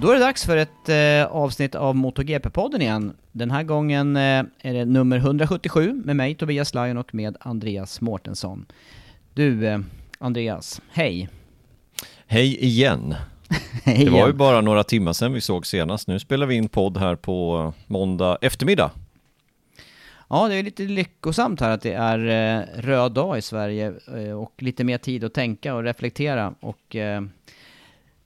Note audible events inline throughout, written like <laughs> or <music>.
Då är det dags för ett eh, avsnitt av MotoGP-podden igen. Den här gången eh, är det nummer 177 med mig Tobias Lajon och med Andreas Mårtensson. Du, eh, Andreas, hej! Hej igen! <laughs> hej Det var ju igen. bara några timmar sedan vi såg senast. Nu spelar vi in podd här på måndag eftermiddag. Ja, det är lite lyckosamt här att det är eh, röd dag i Sverige eh, och lite mer tid att tänka och reflektera och eh,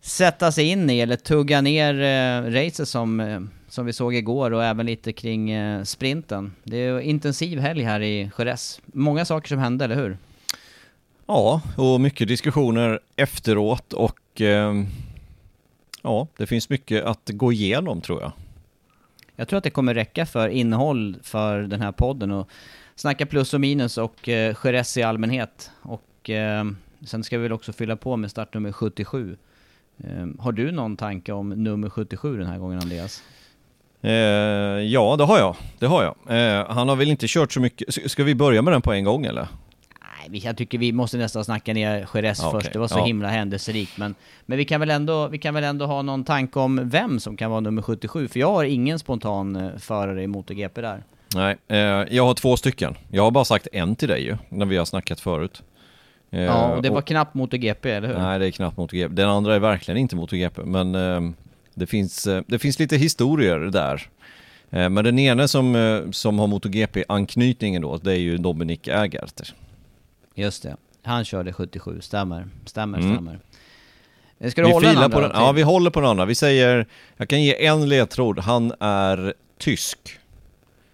sätta sig in i eller tugga ner eh, racet som, eh, som vi såg igår och även lite kring eh, sprinten. Det är intensiv helg här i Jerez. Många saker som hände, eller hur? Ja, och mycket diskussioner efteråt och eh, ja, det finns mycket att gå igenom tror jag. Jag tror att det kommer räcka för innehåll för den här podden och snacka plus och minus och eh, Jerez i allmänhet. Och eh, sen ska vi väl också fylla på med startnummer 77. Eh, har du någon tanke om nummer 77 den här gången Andreas? Eh, ja, det har jag. Det har jag. Eh, han har väl inte kört så mycket. Ska vi börja med den på en gång eller? Nej, jag tycker vi måste nästan snacka ner Jerez okej. först. Det var så Ja. himla händelserikt. Men, men vi, kan väl ändå, vi kan väl ändå ha någon tanke om vem som kan vara nummer 77? För jag har ingen spontan eh, förare i MotoGP där. Nej, eh, jag har två stycken. Jag har bara sagt en till dig ju, när vi har snackat förut. Eh, Ja, och det var knappt MotoGP, eller hur? Nej, det är knappt MotoGP. Den andra är verkligen inte MotoGP, men eh, det, finns, eh, det finns lite historier där. Eh, men den ena som, eh, som har MotoGP-anknytningen då, det är ju Dominic Ägarter. Just det. Han körde 77, stämmer. Stämmer, Mm. stämmer. Eh, Ska du Vi hålla den filar andra på den, ja, vi håller på den andra. Vi säger, jag kan ge en ledtråd, han är tysk.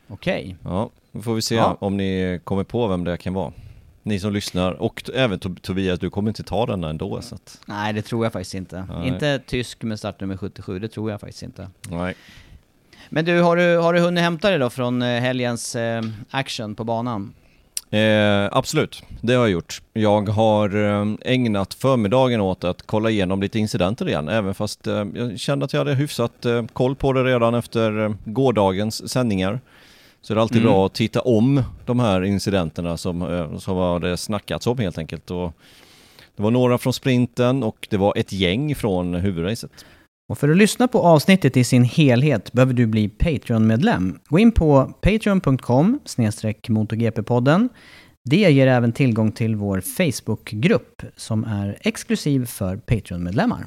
Okej. Ja, då får vi se Ja. om ni kommer på vem det kan vara. Ni som lyssnar, och även Tob- Tobias, du kommer inte ta denna ändå så att, Nej, det tror jag faktiskt inte. Nej. Inte tysk med startnummer 77, det tror jag faktiskt inte. nej. Men du, har du, har du hunnit hämta dig då från eh, helgens eh, action på banan? Eh, absolut, det har jag gjort. Jag har eh, ägnat förmiddagen åt att kolla igenom lite incidenter igen, även fast jag kände att jag hade hyfsat koll på det redan efter gårdagens sändningar. Så det är alltid Mm. bra att titta om de här incidenterna som, eh, som har det snackats om helt enkelt. Och det var några från sprinten och det var ett gäng från huvudracet. Och för att lyssna på avsnittet i sin helhet behöver du bli Patreon-medlem. Gå in på patreon.com motogp-podden. Det ger även tillgång till vår Facebook-grupp som är exklusiv för Patreon-medlemmar.